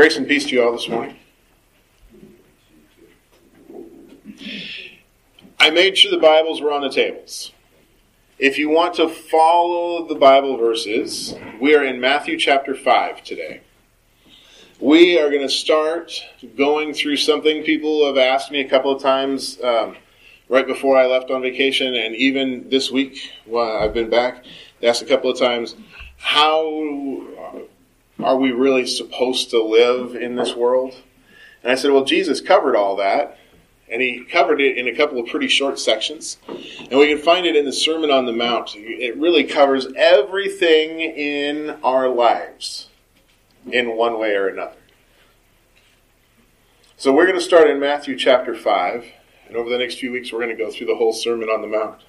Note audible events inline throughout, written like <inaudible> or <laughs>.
Grace and peace to you all this morning. I made sure the Bibles were on the tables. If you want to follow the Bible verses, we are in Matthew chapter 5 today. We are going to start going through something people have asked me a couple of times um, right before I left on vacation, and even this week while I've been back. They asked a couple of times, How are we really supposed to live in this world? And I said, Well, Jesus covered all that and he covered it in a couple of pretty short sections. And we can find it in the Sermon on the Mount. It really covers everything in our lives in one way or another. So we're going to start in Matthew chapter 5, and over the next few weeks, we're going to go through the whole Sermon on the Mount.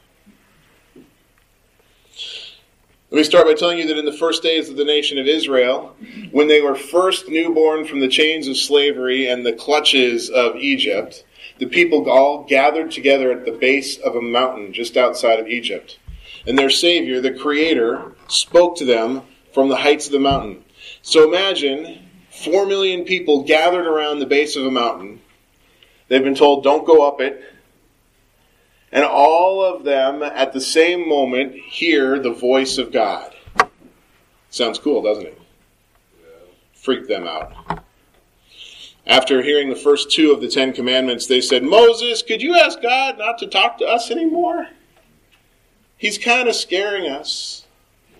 Let me start by telling you that in the first days of the nation of Israel, when they were first newborn from the chains of slavery and the clutches of Egypt, the people all gathered together at the base of a mountain just outside of Egypt. And their Savior, the Creator, spoke to them from the heights of the mountain. So imagine four million people gathered around the base of a mountain. They've been told, don't go up it. And all of them at the same moment hear the voice of God. Sounds cool, doesn't it? Freak them out. After hearing the first two of the Ten Commandments, they said, Moses, could you ask God not to talk to us anymore? He's kind of scaring us. <laughs>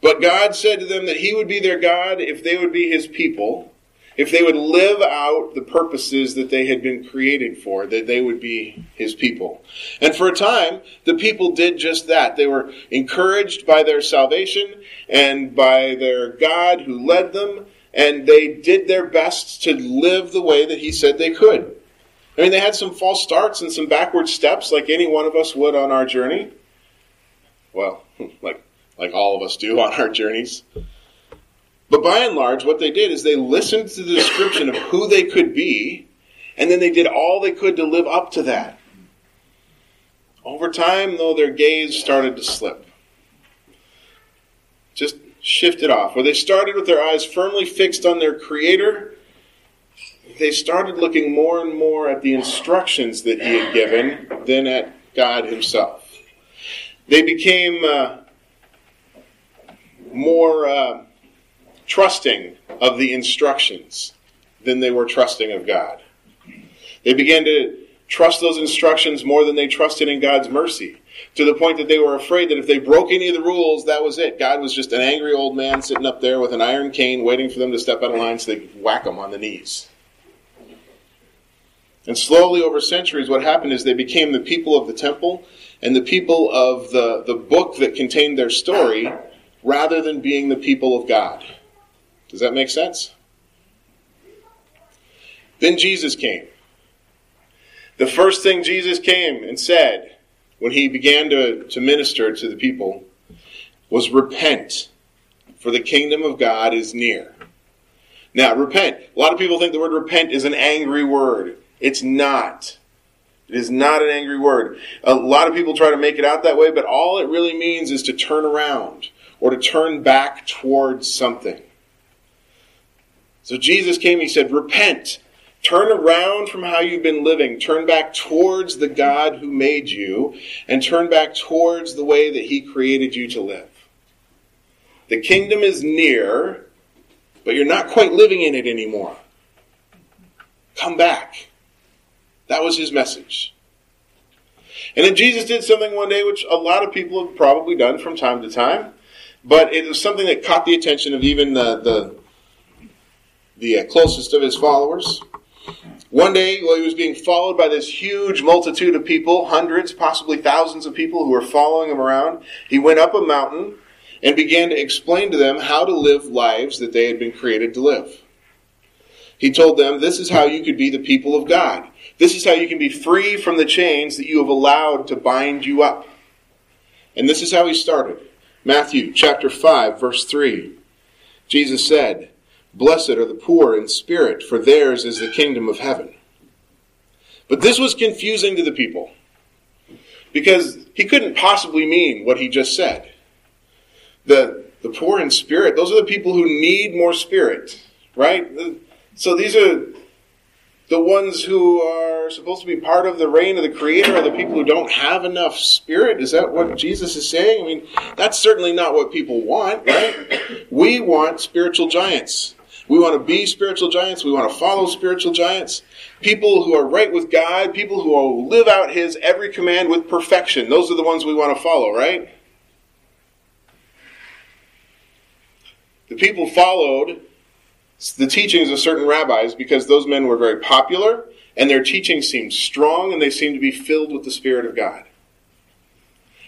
but God said to them that He would be their God if they would be His people if they would live out the purposes that they had been created for, that they would be his people. And for a time, the people did just that. They were encouraged by their salvation and by their God who led them, and they did their best to live the way that he said they could. I mean, they had some false starts and some backward steps like any one of us would on our journey. Well, <laughs> like, like all of us do on our journeys. But by and large, what they did is they listened to the description of who they could be, and then they did all they could to live up to that. Over time, though, their gaze started to slip. Just shifted off. Where they started with their eyes firmly fixed on their Creator, they started looking more and more at the instructions that He had given than at God Himself. They became uh, more. Uh, trusting of the instructions than they were trusting of God. They began to trust those instructions more than they trusted in God's mercy, to the point that they were afraid that if they broke any of the rules, that was it. God was just an angry old man sitting up there with an iron cane waiting for them to step out of line so they could whack them on the knees. And slowly over centuries, what happened is they became the people of the temple and the people of the, the book that contained their story rather than being the people of God. Does that make sense? Then Jesus came. The first thing Jesus came and said when he began to, to minister to the people was repent, for the kingdom of God is near. Now, repent. A lot of people think the word repent is an angry word. It's not. It is not an angry word. A lot of people try to make it out that way, but all it really means is to turn around or to turn back towards something. So Jesus came, he said, Repent. Turn around from how you've been living. Turn back towards the God who made you, and turn back towards the way that he created you to live. The kingdom is near, but you're not quite living in it anymore. Come back. That was his message. And then Jesus did something one day which a lot of people have probably done from time to time, but it was something that caught the attention of even the, the the uh, closest of his followers. One day, while he was being followed by this huge multitude of people, hundreds, possibly thousands of people who were following him around, he went up a mountain and began to explain to them how to live lives that they had been created to live. He told them, This is how you could be the people of God. This is how you can be free from the chains that you have allowed to bind you up. And this is how he started. Matthew chapter 5, verse 3. Jesus said, Blessed are the poor in spirit, for theirs is the kingdom of heaven. But this was confusing to the people because he couldn't possibly mean what he just said. The, the poor in spirit, those are the people who need more spirit, right? So these are the ones who are supposed to be part of the reign of the Creator are the people who don't have enough spirit. Is that what Jesus is saying? I mean, that's certainly not what people want, right? We want spiritual giants. We want to be spiritual giants. We want to follow spiritual giants. People who are right with God, people who will live out His every command with perfection. Those are the ones we want to follow, right? The people followed the teachings of certain rabbis because those men were very popular and their teaching seemed strong and they seemed to be filled with the Spirit of God.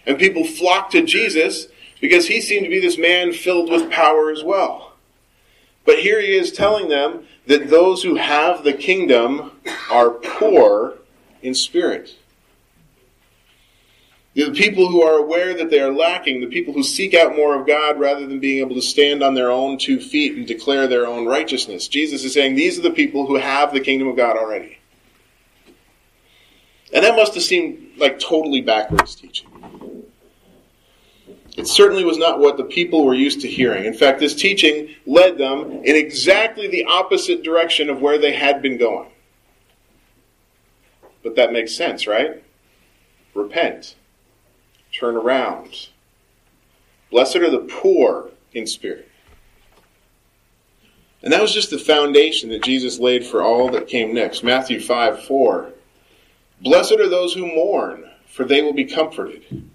And people flocked to Jesus because he seemed to be this man filled with power as well. But here he is telling them that those who have the kingdom are poor in spirit. The people who are aware that they are lacking, the people who seek out more of God rather than being able to stand on their own two feet and declare their own righteousness. Jesus is saying these are the people who have the kingdom of God already. And that must have seemed like totally backwards teaching. It certainly was not what the people were used to hearing. In fact, this teaching led them in exactly the opposite direction of where they had been going. But that makes sense, right? Repent turn around. Blessed are the poor in spirit. And that was just the foundation that Jesus laid for all that came next. Matthew 5 4. Blessed are those who mourn, for they will be comforted.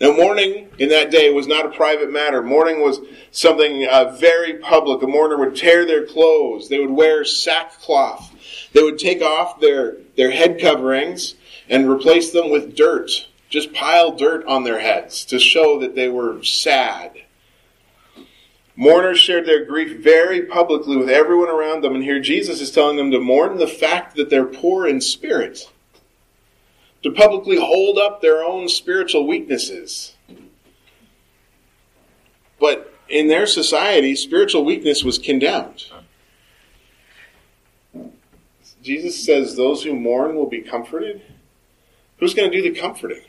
Now, mourning in that day was not a private matter. Mourning was something uh, very public. A mourner would tear their clothes. They would wear sackcloth. They would take off their, their head coverings and replace them with dirt just pile dirt on their heads to show that they were sad. Mourners shared their grief very publicly with everyone around them, and here Jesus is telling them to mourn the fact that they're poor in spirit, to publicly hold up their own spiritual weaknesses. But in their society, spiritual weakness was condemned. Jesus says, Those who mourn will be comforted. Who's going to do the comforting?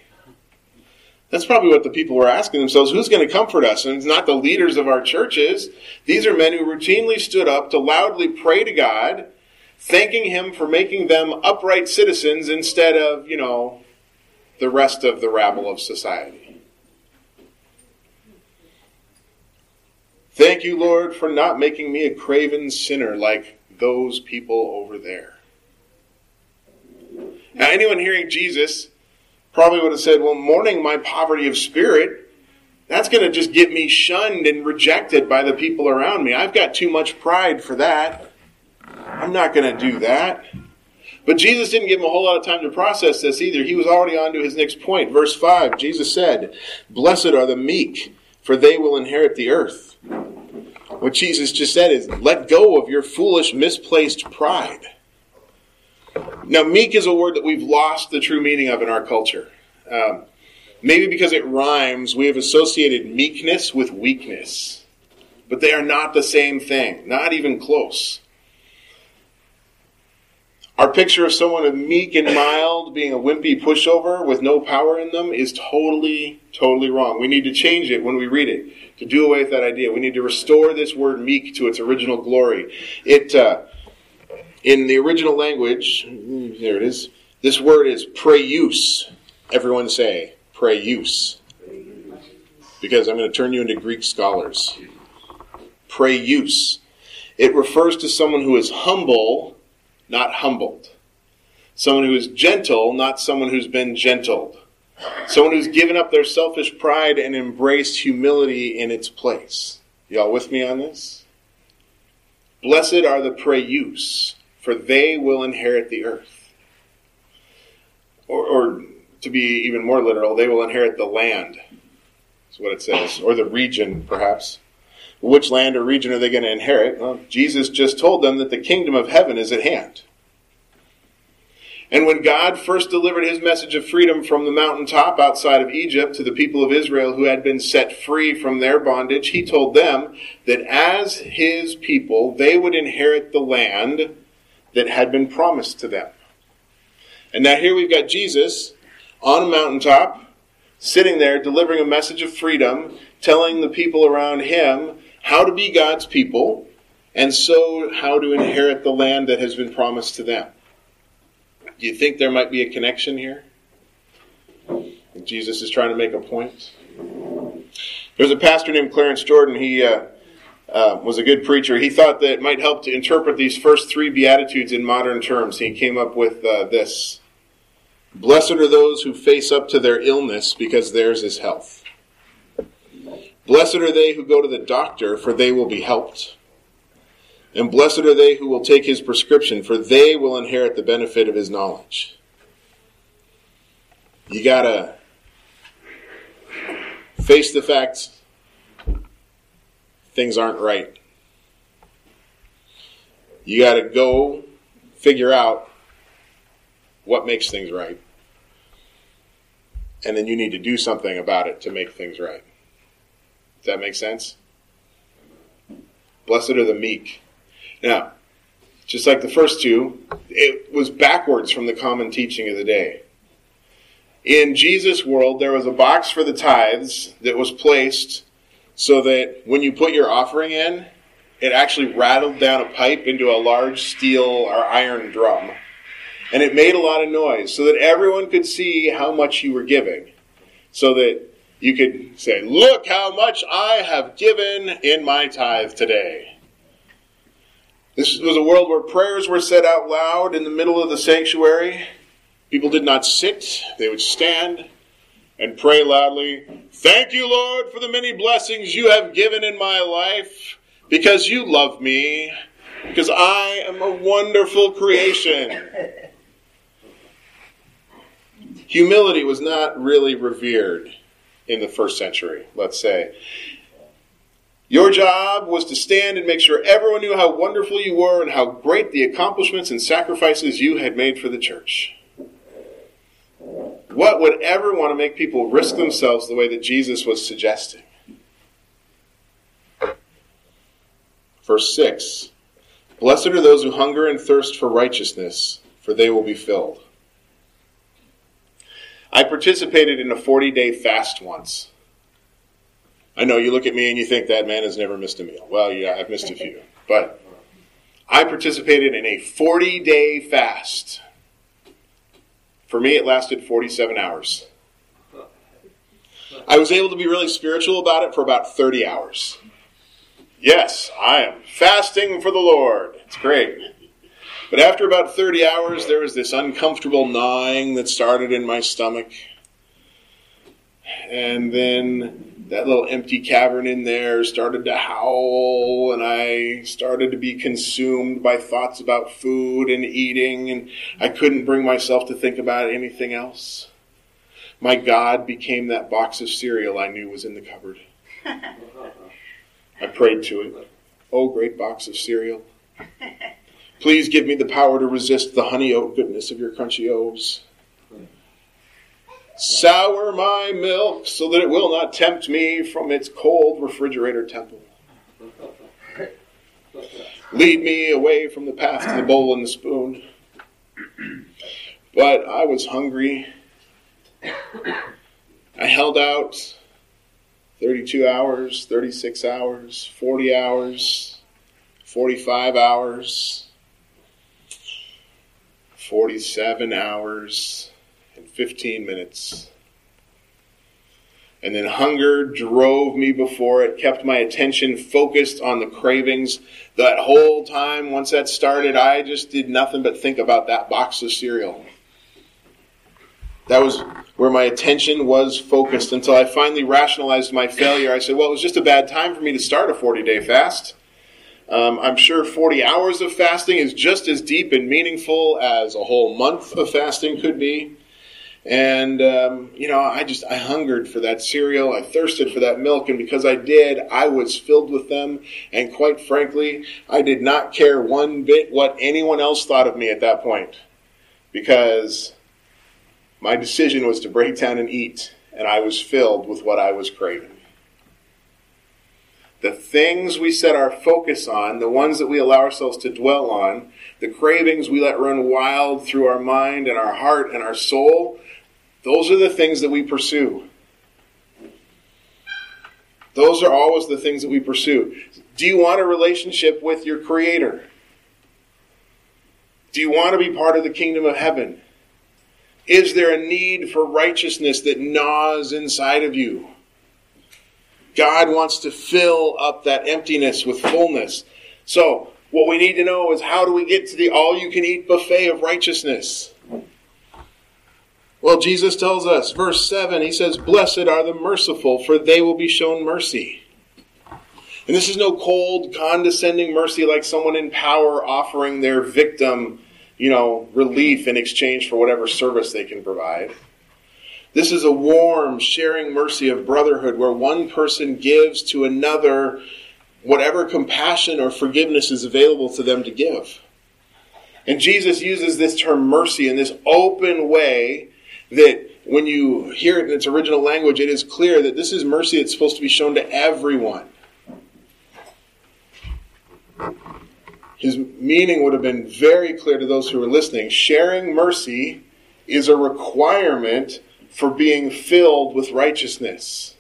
That's probably what the people were asking themselves. Who's going to comfort us? And it's not the leaders of our churches. These are men who routinely stood up to loudly pray to God, thanking Him for making them upright citizens instead of, you know, the rest of the rabble of society. Thank you, Lord, for not making me a craven sinner like those people over there. Now, anyone hearing Jesus probably would have said, well, mourning my poverty of spirit, that's going to just get me shunned and rejected by the people around me. I've got too much pride for that. I'm not going to do that. But Jesus didn't give him a whole lot of time to process this either. He was already on to his next point. Verse 5, Jesus said, Blessed are the meek, for they will inherit the earth. What Jesus just said is, let go of your foolish, misplaced pride. Now, meek is a word that we've lost the true meaning of in our culture. Um, maybe because it rhymes, we have associated meekness with weakness. But they are not the same thing, not even close. Our picture of someone meek and mild being a wimpy pushover with no power in them is totally, totally wrong. We need to change it when we read it to do away with that idea. We need to restore this word meek to its original glory. It, uh, in the original language, there it is, this word is prayus. Everyone say prayus. Because I'm going to turn you into Greek scholars. Prayus. It refers to someone who is humble, not humbled. Someone who is gentle, not someone who's been gentled. Someone who's given up their selfish pride and embraced humility in its place. Y'all with me on this? Blessed are the prayus, for they will inherit the earth. Or, or, to be even more literal, they will inherit the land. is what it says. Or the region, perhaps. Which land or region are they going to inherit? Well, Jesus just told them that the kingdom of heaven is at hand. And when God first delivered his message of freedom from the mountaintop outside of Egypt to the people of Israel who had been set free from their bondage, he told them that as his people, they would inherit the land that had been promised to them. And now here we've got Jesus on a mountaintop sitting there delivering a message of freedom, telling the people around him how to be God's people, and so how to inherit the land that has been promised to them. Do you think there might be a connection here? Jesus is trying to make a point. There's a pastor named Clarence Jordan. He uh, uh, was a good preacher. He thought that it might help to interpret these first three Beatitudes in modern terms. He came up with uh, this Blessed are those who face up to their illness because theirs is health. Blessed are they who go to the doctor, for they will be helped. And blessed are they who will take his prescription, for they will inherit the benefit of his knowledge. You gotta face the fact things aren't right. You gotta go figure out what makes things right. And then you need to do something about it to make things right. That make sense? Blessed are the meek. Now, just like the first two, it was backwards from the common teaching of the day. In Jesus' world, there was a box for the tithes that was placed so that when you put your offering in, it actually rattled down a pipe into a large steel or iron drum and it made a lot of noise so that everyone could see how much you were giving. So that you could say, Look how much I have given in my tithe today. This was a world where prayers were said out loud in the middle of the sanctuary. People did not sit, they would stand and pray loudly. Thank you, Lord, for the many blessings you have given in my life because you love me, because I am a wonderful creation. <laughs> humility was not really revered in the first century, let's say. Your job was to stand and make sure everyone knew how wonderful you were and how great the accomplishments and sacrifices you had made for the church. What would ever want to make people risk themselves the way that Jesus was suggesting? Verse 6 Blessed are those who hunger and thirst for righteousness, for they will be filled. I participated in a 40 day fast once. I know you look at me and you think that man has never missed a meal. Well, yeah, I've missed a few. <laughs> But I participated in a 40 day fast. For me, it lasted 47 hours. I was able to be really spiritual about it for about 30 hours. Yes, I am fasting for the Lord. It's great. But after about 30 hours, there was this uncomfortable gnawing that started in my stomach. And then that little empty cavern in there started to howl, and I started to be consumed by thoughts about food and eating, and I couldn't bring myself to think about anything else. My God became that box of cereal I knew was in the cupboard. <laughs> I prayed to it. Oh, great box of cereal. <laughs> Please give me the power to resist the honey oat goodness of your crunchy oats. Sour my milk so that it will not tempt me from its cold refrigerator temple. Lead me away from the path to the bowl and the spoon. But I was hungry. I held out 32 hours, 36 hours, 40 hours, 45 hours. 47 hours and 15 minutes. And then hunger drove me before it, kept my attention focused on the cravings. That whole time, once that started, I just did nothing but think about that box of cereal. That was where my attention was focused until I finally rationalized my failure. I said, well, it was just a bad time for me to start a 40 day fast. Um, I'm sure 40 hours of fasting is just as deep and meaningful as a whole month of fasting could be. And, um, you know, I just, I hungered for that cereal. I thirsted for that milk. And because I did, I was filled with them. And quite frankly, I did not care one bit what anyone else thought of me at that point. Because my decision was to break down and eat. And I was filled with what I was craving the things we set our focus on, the ones that we allow ourselves to dwell on, the cravings we let run wild through our mind and our heart and our soul, those are the things that we pursue. Those are always the things that we pursue. Do you want a relationship with your Creator? Do you want to be part of the kingdom of heaven? Is there a need for righteousness that gnaws inside of you? God wants to fill up that emptiness with fullness. So, what we need to know is how do we get to the all you can eat buffet of righteousness? Well, Jesus tells us, verse 7, he says, Blessed are the merciful, for they will be shown mercy. And this is no cold, condescending mercy like someone in power offering their victim, you know, relief in exchange for whatever service they can provide. This is a warm, sharing mercy of brotherhood where one person gives to another whatever compassion or forgiveness is available to them to give. And Jesus uses this term mercy in this open way that when you hear it in its original language, it is clear that this is mercy that's supposed to be shown to everyone. His meaning would have been very clear to those who were listening. Sharing mercy is a requirement for being filled with righteousness.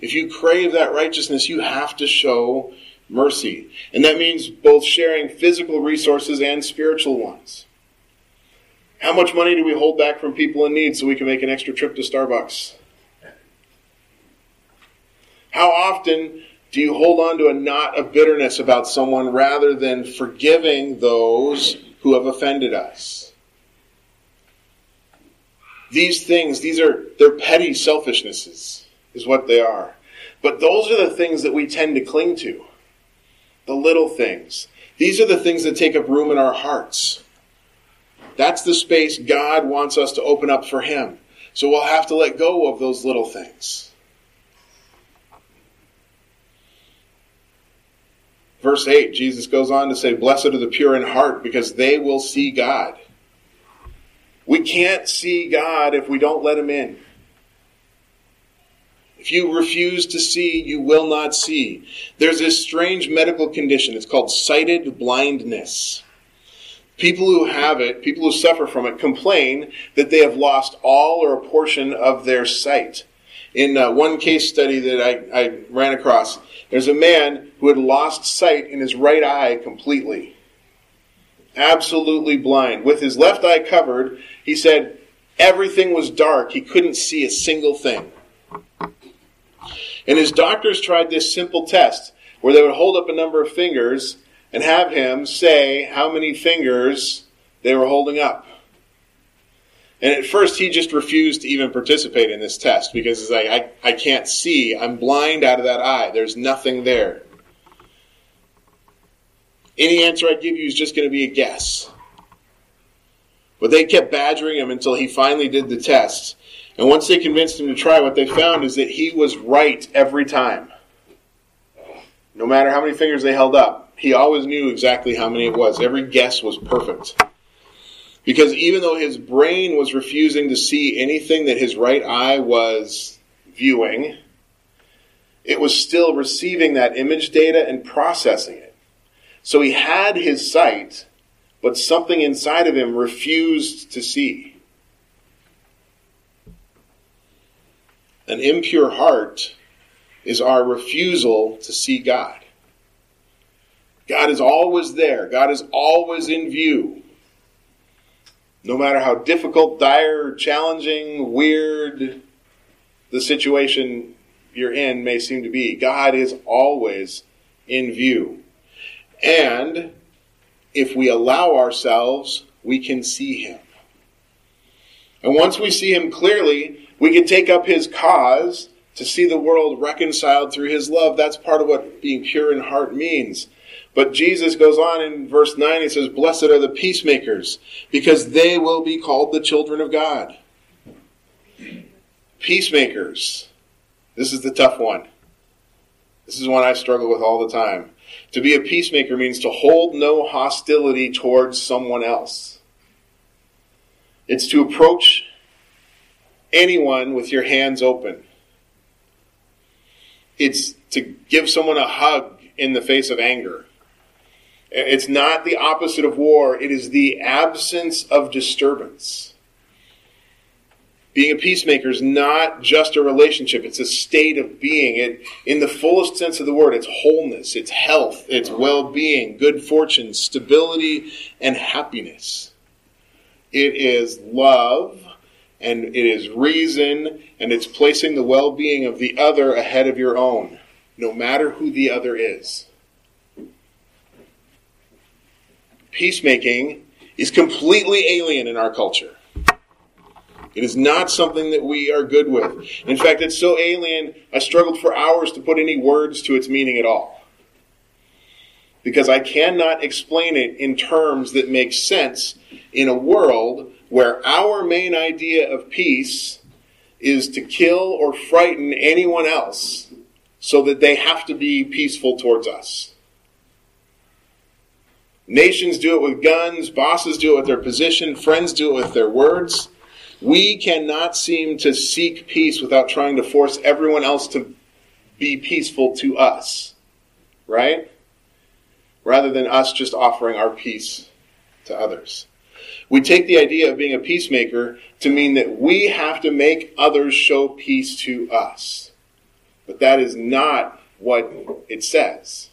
If you crave that righteousness, you have to show mercy. And that means both sharing physical resources and spiritual ones. How much money do we hold back from people in need so we can make an extra trip to Starbucks? How often do you hold on to a knot of bitterness about someone rather than forgiving those who have offended us? These things, these are they're petty selfishnesses, is what they are. But those are the things that we tend to cling to. The little things. These are the things that take up room in our hearts. That's the space God wants us to open up for Him. So we'll have to let go of those little things. Verse 8, Jesus goes on to say, Blessed are the pure in heart, because they will see God. We can't see God if we don't let Him in. If you refuse to see, you will not see. There's this strange medical condition. It's called sighted blindness. People who have it, people who suffer from it, complain that they have lost all or a portion of their sight. In uh, one case study that I, I ran across, there's a man who had lost sight in his right eye completely. Absolutely blind. With his left eye covered, he said everything was dark. He couldn't see a single thing. And his doctors tried this simple test where they would hold up a number of fingers and have him say how many fingers they were holding up. And at first, he just refused to even participate in this test because he's like, I, I can't see. I'm blind out of that eye. There's nothing there. Any answer I give you is just going to be a guess. But they kept badgering him until he finally did the test. And once they convinced him to try, what they found is that he was right every time. No matter how many fingers they held up, he always knew exactly how many it was. Every guess was perfect. Because even though his brain was refusing to see anything that his right eye was viewing, it was still receiving that image data and processing it. So he had his sight, but something inside of him refused to see. An impure heart is our refusal to see God. God is always there. God is always in view. No matter how difficult, dire, challenging, weird the situation you're in may seem to be, God is always in view. And if we allow ourselves, we can see Him. And once we see Him clearly, we can take up His cause to see the world reconciled through His love. That's part of what being pure in heart means. But Jesus goes on in verse 9, he says, Blessed are the peacemakers, because they will be called the children of God. Peacemakers. This is the tough one. This is one I struggle with all the time. To be a peacemaker means to hold no hostility towards someone else. It's to approach anyone with your hands open. It's to give someone a hug in the face of anger. It's not the opposite of war, it is the absence of disturbance. Being a peacemaker is not just a relationship, it's a state of being. It, in the fullest sense of the word, it's wholeness, it's health, it's well being, good fortune, stability, and happiness. It is love, and it is reason, and it's placing the well being of the other ahead of your own, no matter who the other is. Peacemaking is completely alien in our culture. It is not something that we are good with. In fact, it's so alien, I struggled for hours to put any words to its meaning at all. Because I cannot explain it in terms that make sense in a world where our main idea of peace is to kill or frighten anyone else so that they have to be peaceful towards us. Nations do it with guns, bosses do it with their position, friends do it with their words. We cannot seem to seek peace without trying to force everyone else to be peaceful to us, right? Rather than us just offering our peace to others. We take the idea of being a peacemaker to mean that we have to make others show peace to us. But that is not what it says.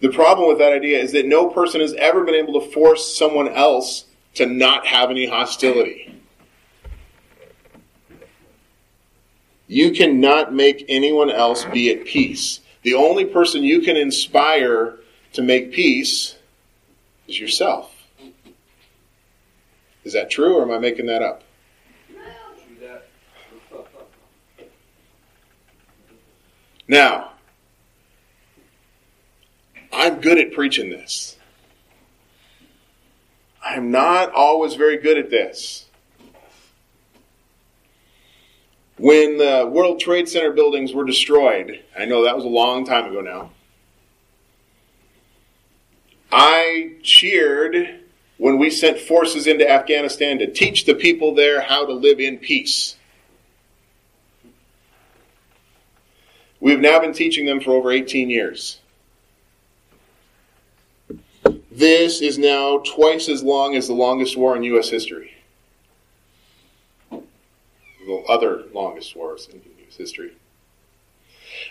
The problem with that idea is that no person has ever been able to force someone else to not have any hostility. You cannot make anyone else be at peace. The only person you can inspire to make peace is yourself. Is that true, or am I making that up? Now, I'm good at preaching this. I'm not always very good at this. When the World Trade Center buildings were destroyed, I know that was a long time ago now, I cheered when we sent forces into Afghanistan to teach the people there how to live in peace. We've now been teaching them for over 18 years. This is now twice as long as the longest war in U.S. history. The other longest wars in U.S. history.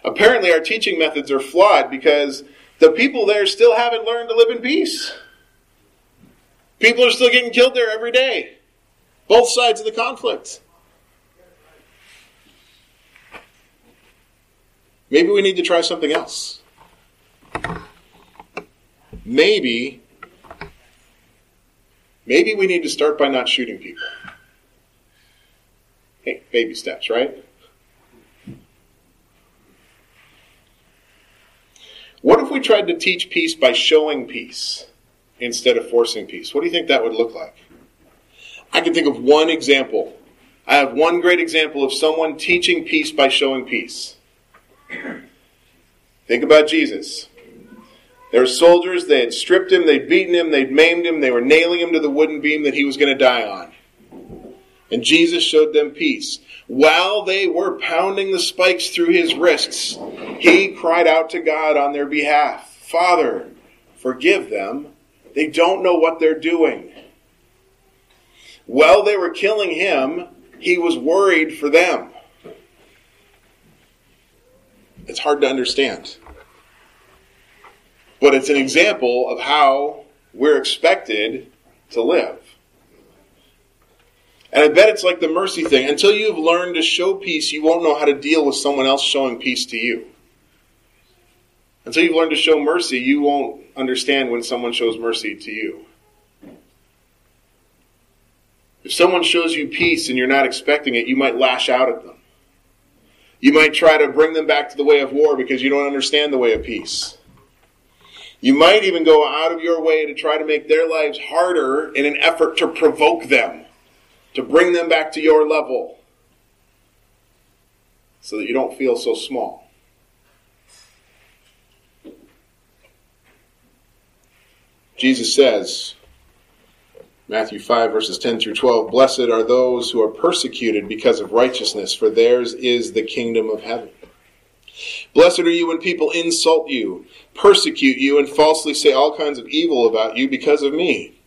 Apparently, our teaching methods are flawed because the people there still haven't learned to live in peace. People are still getting killed there every day. Both sides of the conflict. Maybe we need to try something else maybe maybe we need to start by not shooting people. Hey, baby steps, right? What if we tried to teach peace by showing peace instead of forcing peace? What do you think that would look like? I can think of one example. I have one great example of someone teaching peace by showing peace. Think about Jesus. There were soldiers, they had stripped him, they'd beaten him, they'd maimed him, they were nailing him to the wooden beam that he was going to die on. And Jesus showed them peace. While they were pounding the spikes through his wrists, he cried out to God on their behalf Father, forgive them. They don't know what they're doing. While they were killing him, he was worried for them. It's hard to understand. But it's an example of how we're expected to live. And I bet it's like the mercy thing. Until you've learned to show peace, you won't know how to deal with someone else showing peace to you. Until you've learned to show mercy, you won't understand when someone shows mercy to you. If someone shows you peace and you're not expecting it, you might lash out at them. You might try to bring them back to the way of war because you don't understand the way of peace. You might even go out of your way to try to make their lives harder in an effort to provoke them, to bring them back to your level, so that you don't feel so small. Jesus says, Matthew 5, verses 10 through 12, Blessed are those who are persecuted because of righteousness, for theirs is the kingdom of heaven. Blessed are you when people insult you, persecute you, and falsely say all kinds of evil about you because of me.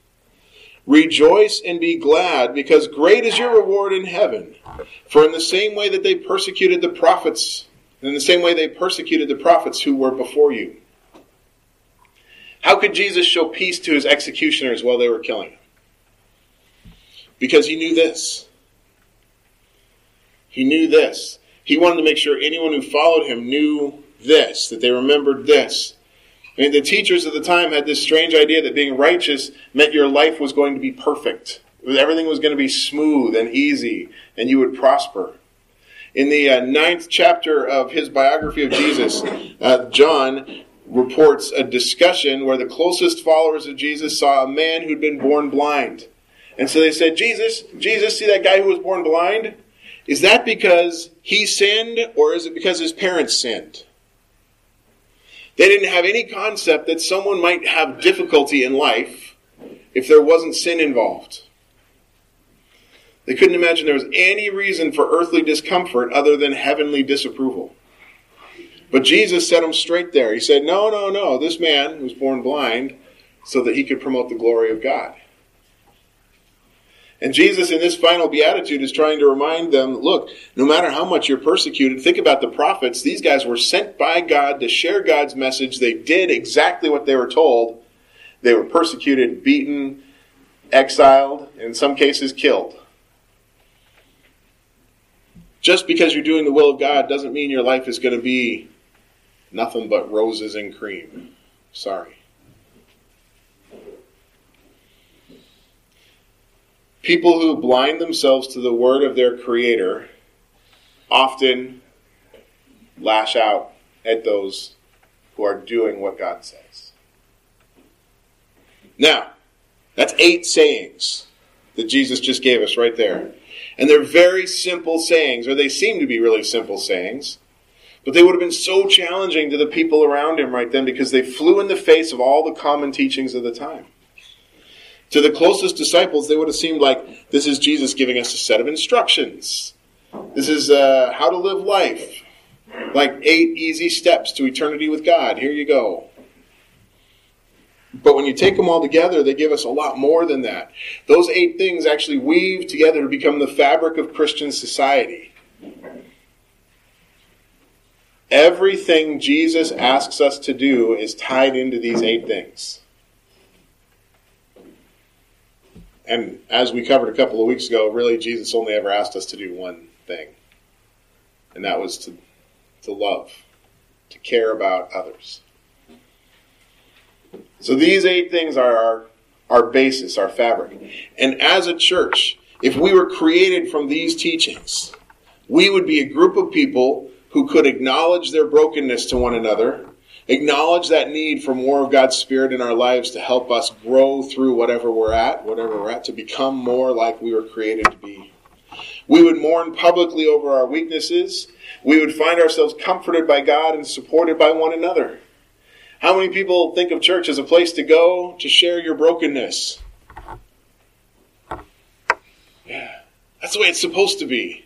Rejoice and be glad, because great is your reward in heaven. For in the same way that they persecuted the prophets, in the same way they persecuted the prophets who were before you. How could Jesus show peace to his executioners while they were killing him? Because he knew this. He knew this. He wanted to make sure anyone who followed him knew this, that they remembered this. I mean, the teachers of the time had this strange idea that being righteous meant your life was going to be perfect. Everything was going to be smooth and easy, and you would prosper. In the uh, ninth chapter of his biography of Jesus, uh, John reports a discussion where the closest followers of Jesus saw a man who'd been born blind. And so they said, Jesus, Jesus, see that guy who was born blind? Is that because he sinned, or is it because his parents sinned? They didn't have any concept that someone might have difficulty in life if there wasn't sin involved. They couldn't imagine there was any reason for earthly discomfort other than heavenly disapproval. But Jesus set him straight there. He said, No, no, no. This man was born blind so that he could promote the glory of God. And Jesus, in this final beatitude, is trying to remind them look, no matter how much you're persecuted, think about the prophets. These guys were sent by God to share God's message. They did exactly what they were told. They were persecuted, beaten, exiled, in some cases killed. Just because you're doing the will of God doesn't mean your life is going to be nothing but roses and cream. Sorry. People who blind themselves to the word of their Creator often lash out at those who are doing what God says. Now, that's eight sayings that Jesus just gave us right there. And they're very simple sayings, or they seem to be really simple sayings. But they would have been so challenging to the people around him right then because they flew in the face of all the common teachings of the time. To the closest disciples, they would have seemed like this is Jesus giving us a set of instructions. This is uh, how to live life. Like eight easy steps to eternity with God. Here you go. But when you take them all together, they give us a lot more than that. Those eight things actually weave together to become the fabric of Christian society. Everything Jesus asks us to do is tied into these eight things. And as we covered a couple of weeks ago, really Jesus only ever asked us to do one thing, and that was to, to love, to care about others. So these eight things are our, our basis, our fabric. And as a church, if we were created from these teachings, we would be a group of people who could acknowledge their brokenness to one another acknowledge that need for more of God's Spirit in our lives to help us grow through whatever we're at, whatever we're at, to become more like we were created to be. We would mourn publicly over our weaknesses. We would find ourselves comforted by God and supported by one another. How many people think of church as a place to go to share your brokenness? Yeah, that's the way it's supposed to be.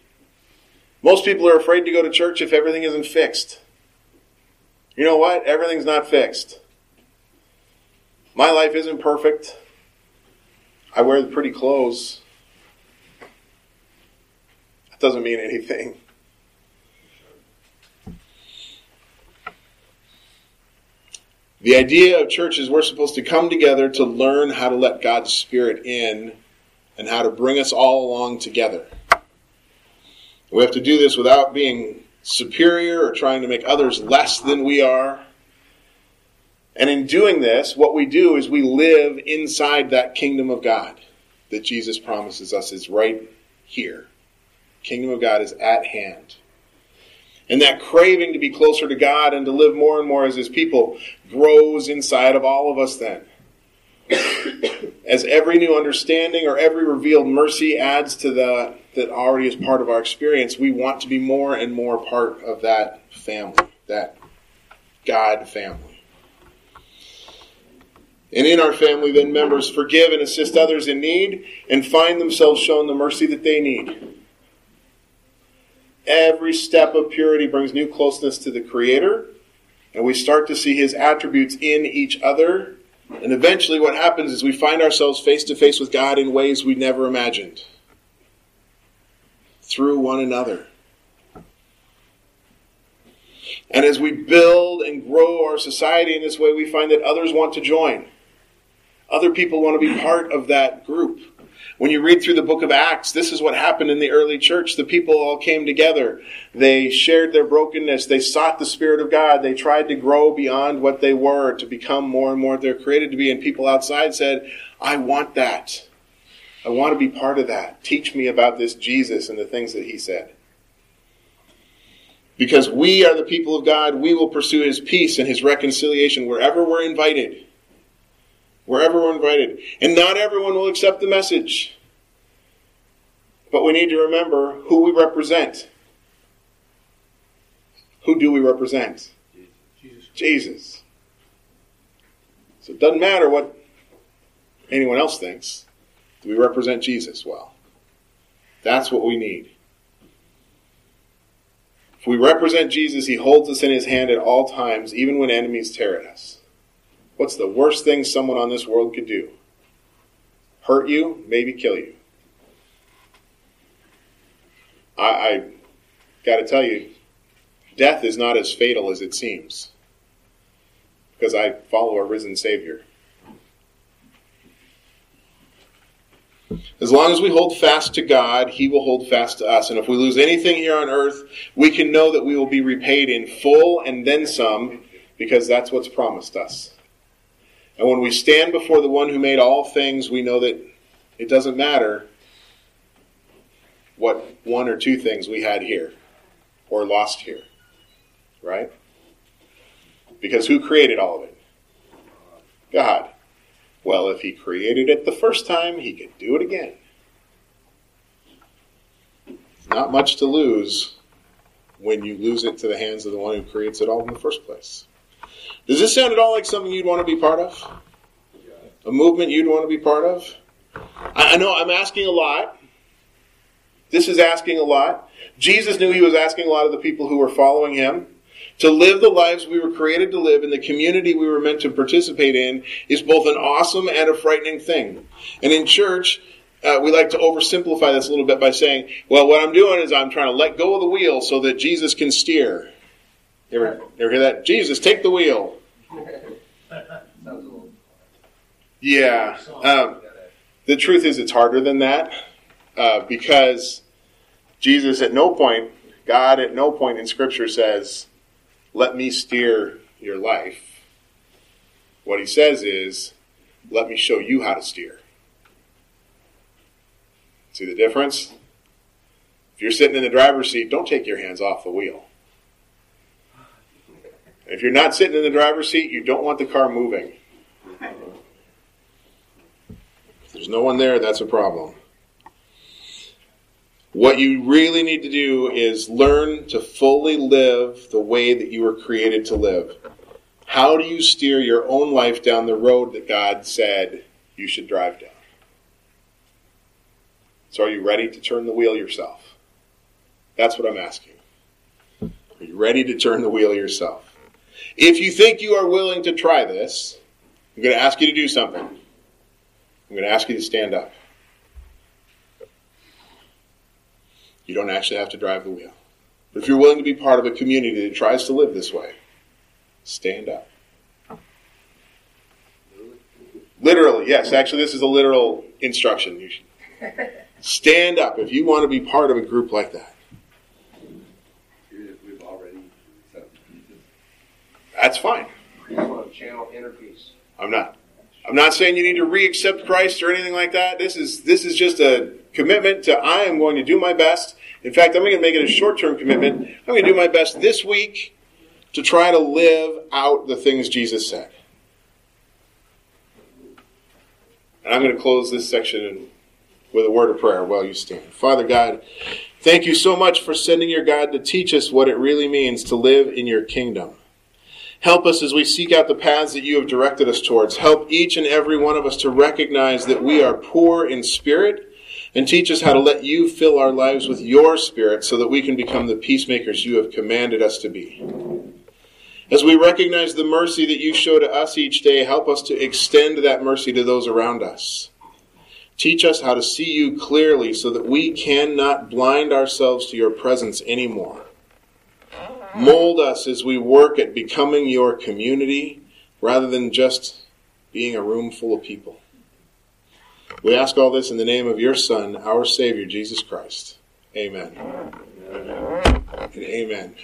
Most people are afraid to go to church if everything isn't fixed. You know what? Everything's not fixed. My life isn't perfect. I wear the pretty clothes. That doesn't mean anything. The idea of church is we're supposed to come together to learn how to let God's Spirit in and how to bring us all along together. We have to do this without being superior or trying to make others less than we are. And in doing this, what we do is we live inside that kingdom of God that Jesus promises us is right here. Kingdom of God is at hand. And that craving to be closer to God and to live more and more as His people grows inside of all of us then. <coughs> As every new understanding or every revealed mercy adds to the that already is part of our experience, we want to be more and more part of that family, that God family. And in our family, then members forgive and assist others in need and find themselves shown the mercy that they need. Every step of purity brings new closeness to the Creator, and we start to see His attributes in each other And eventually, what happens is we find ourselves face to face with God in ways we never imagined through one another. And as we build and grow our society in this way, we find that others want to join. Other people want to be part of that group. When you read through the book of Acts, this is what happened in the early church. The people all came together. They shared their brokenness. They sought the Spirit of God. They tried to grow beyond what they were to become more and more what they're created to be. And people outside said, I want that. I want to be part of that. Teach me about this Jesus and the things that he said. Because we are the people of God, we will pursue his peace and his reconciliation wherever we're invited. Wherever we're invited. And not everyone will accept the message. But we need to remember who we represent. Who do we represent? Jesus. Jesus. So it doesn't matter what anyone else thinks. Do we represent Jesus well? That's what we need. If we represent Jesus, he holds us in his hand at all times, even when enemies tear at us. What's the worst thing someone on this world could do? Hurt you, maybe kill you. I, I got to tell you, death is not as fatal as it seems because I follow a risen Savior. As long as we hold fast to God, He will hold fast to us. And if we lose anything here on earth, we can know that we will be repaid in full and then some, because that's what's promised us. And when we stand before the one who made all things, we know that it doesn't matter what one or two things we had here or lost here. Right? Because who created all of it? God. Well, if he created it the first time, he could do it again. Not much to lose when you lose it to the hands of the one who creates it all in the first place. Does this sound at all like something you'd want to be part of? A movement you'd want to be part of? I know I'm asking a lot. This is asking a lot. Jesus knew he was asking a lot of the people who were following him. To live the lives we were created to live in the community we were meant to participate in is both an awesome and a frightening thing. And in church, uh, we like to oversimplify this a little bit by saying, well, what I'm doing is I'm trying to let go of the wheel so that Jesus can steer. You ever, you ever hear that? Jesus, take the wheel. Yeah. Um, the truth is, it's harder than that uh, because Jesus, at no point, God, at no point in Scripture says, let me steer your life. What he says is, let me show you how to steer. See the difference? If you're sitting in the driver's seat, don't take your hands off the wheel. If you're not sitting in the driver's seat, you don't want the car moving. If there's no one there, that's a problem. What you really need to do is learn to fully live the way that you were created to live. How do you steer your own life down the road that God said you should drive down? So, are you ready to turn the wheel yourself? That's what I'm asking. Are you ready to turn the wheel yourself? If you think you are willing to try this, I'm going to ask you to do something. I'm going to ask you to stand up. You don't actually have to drive the wheel. But if you're willing to be part of a community that tries to live this way, stand up. Literally, yes. Actually, this is a literal instruction. You should stand up if you want to be part of a group like that. That's fine. I'm not. I'm not saying you need to re-accept Christ or anything like that. This is this is just a commitment to I am going to do my best in fact, I'm going to make it a short term commitment. I'm going to do my best this week to try to live out the things Jesus said. And I'm going to close this section with a word of prayer while you stand. Father God, thank you so much for sending your God to teach us what it really means to live in your kingdom. Help us as we seek out the paths that you have directed us towards. Help each and every one of us to recognize that we are poor in spirit and teach us how to let you fill our lives with your spirit so that we can become the peacemakers you have commanded us to be. As we recognize the mercy that you show to us each day, help us to extend that mercy to those around us. Teach us how to see you clearly so that we cannot blind ourselves to your presence anymore. Mold us as we work at becoming your community rather than just being a room full of people. We ask all this in the name of your Son, our Savior, Jesus Christ. Amen. And amen.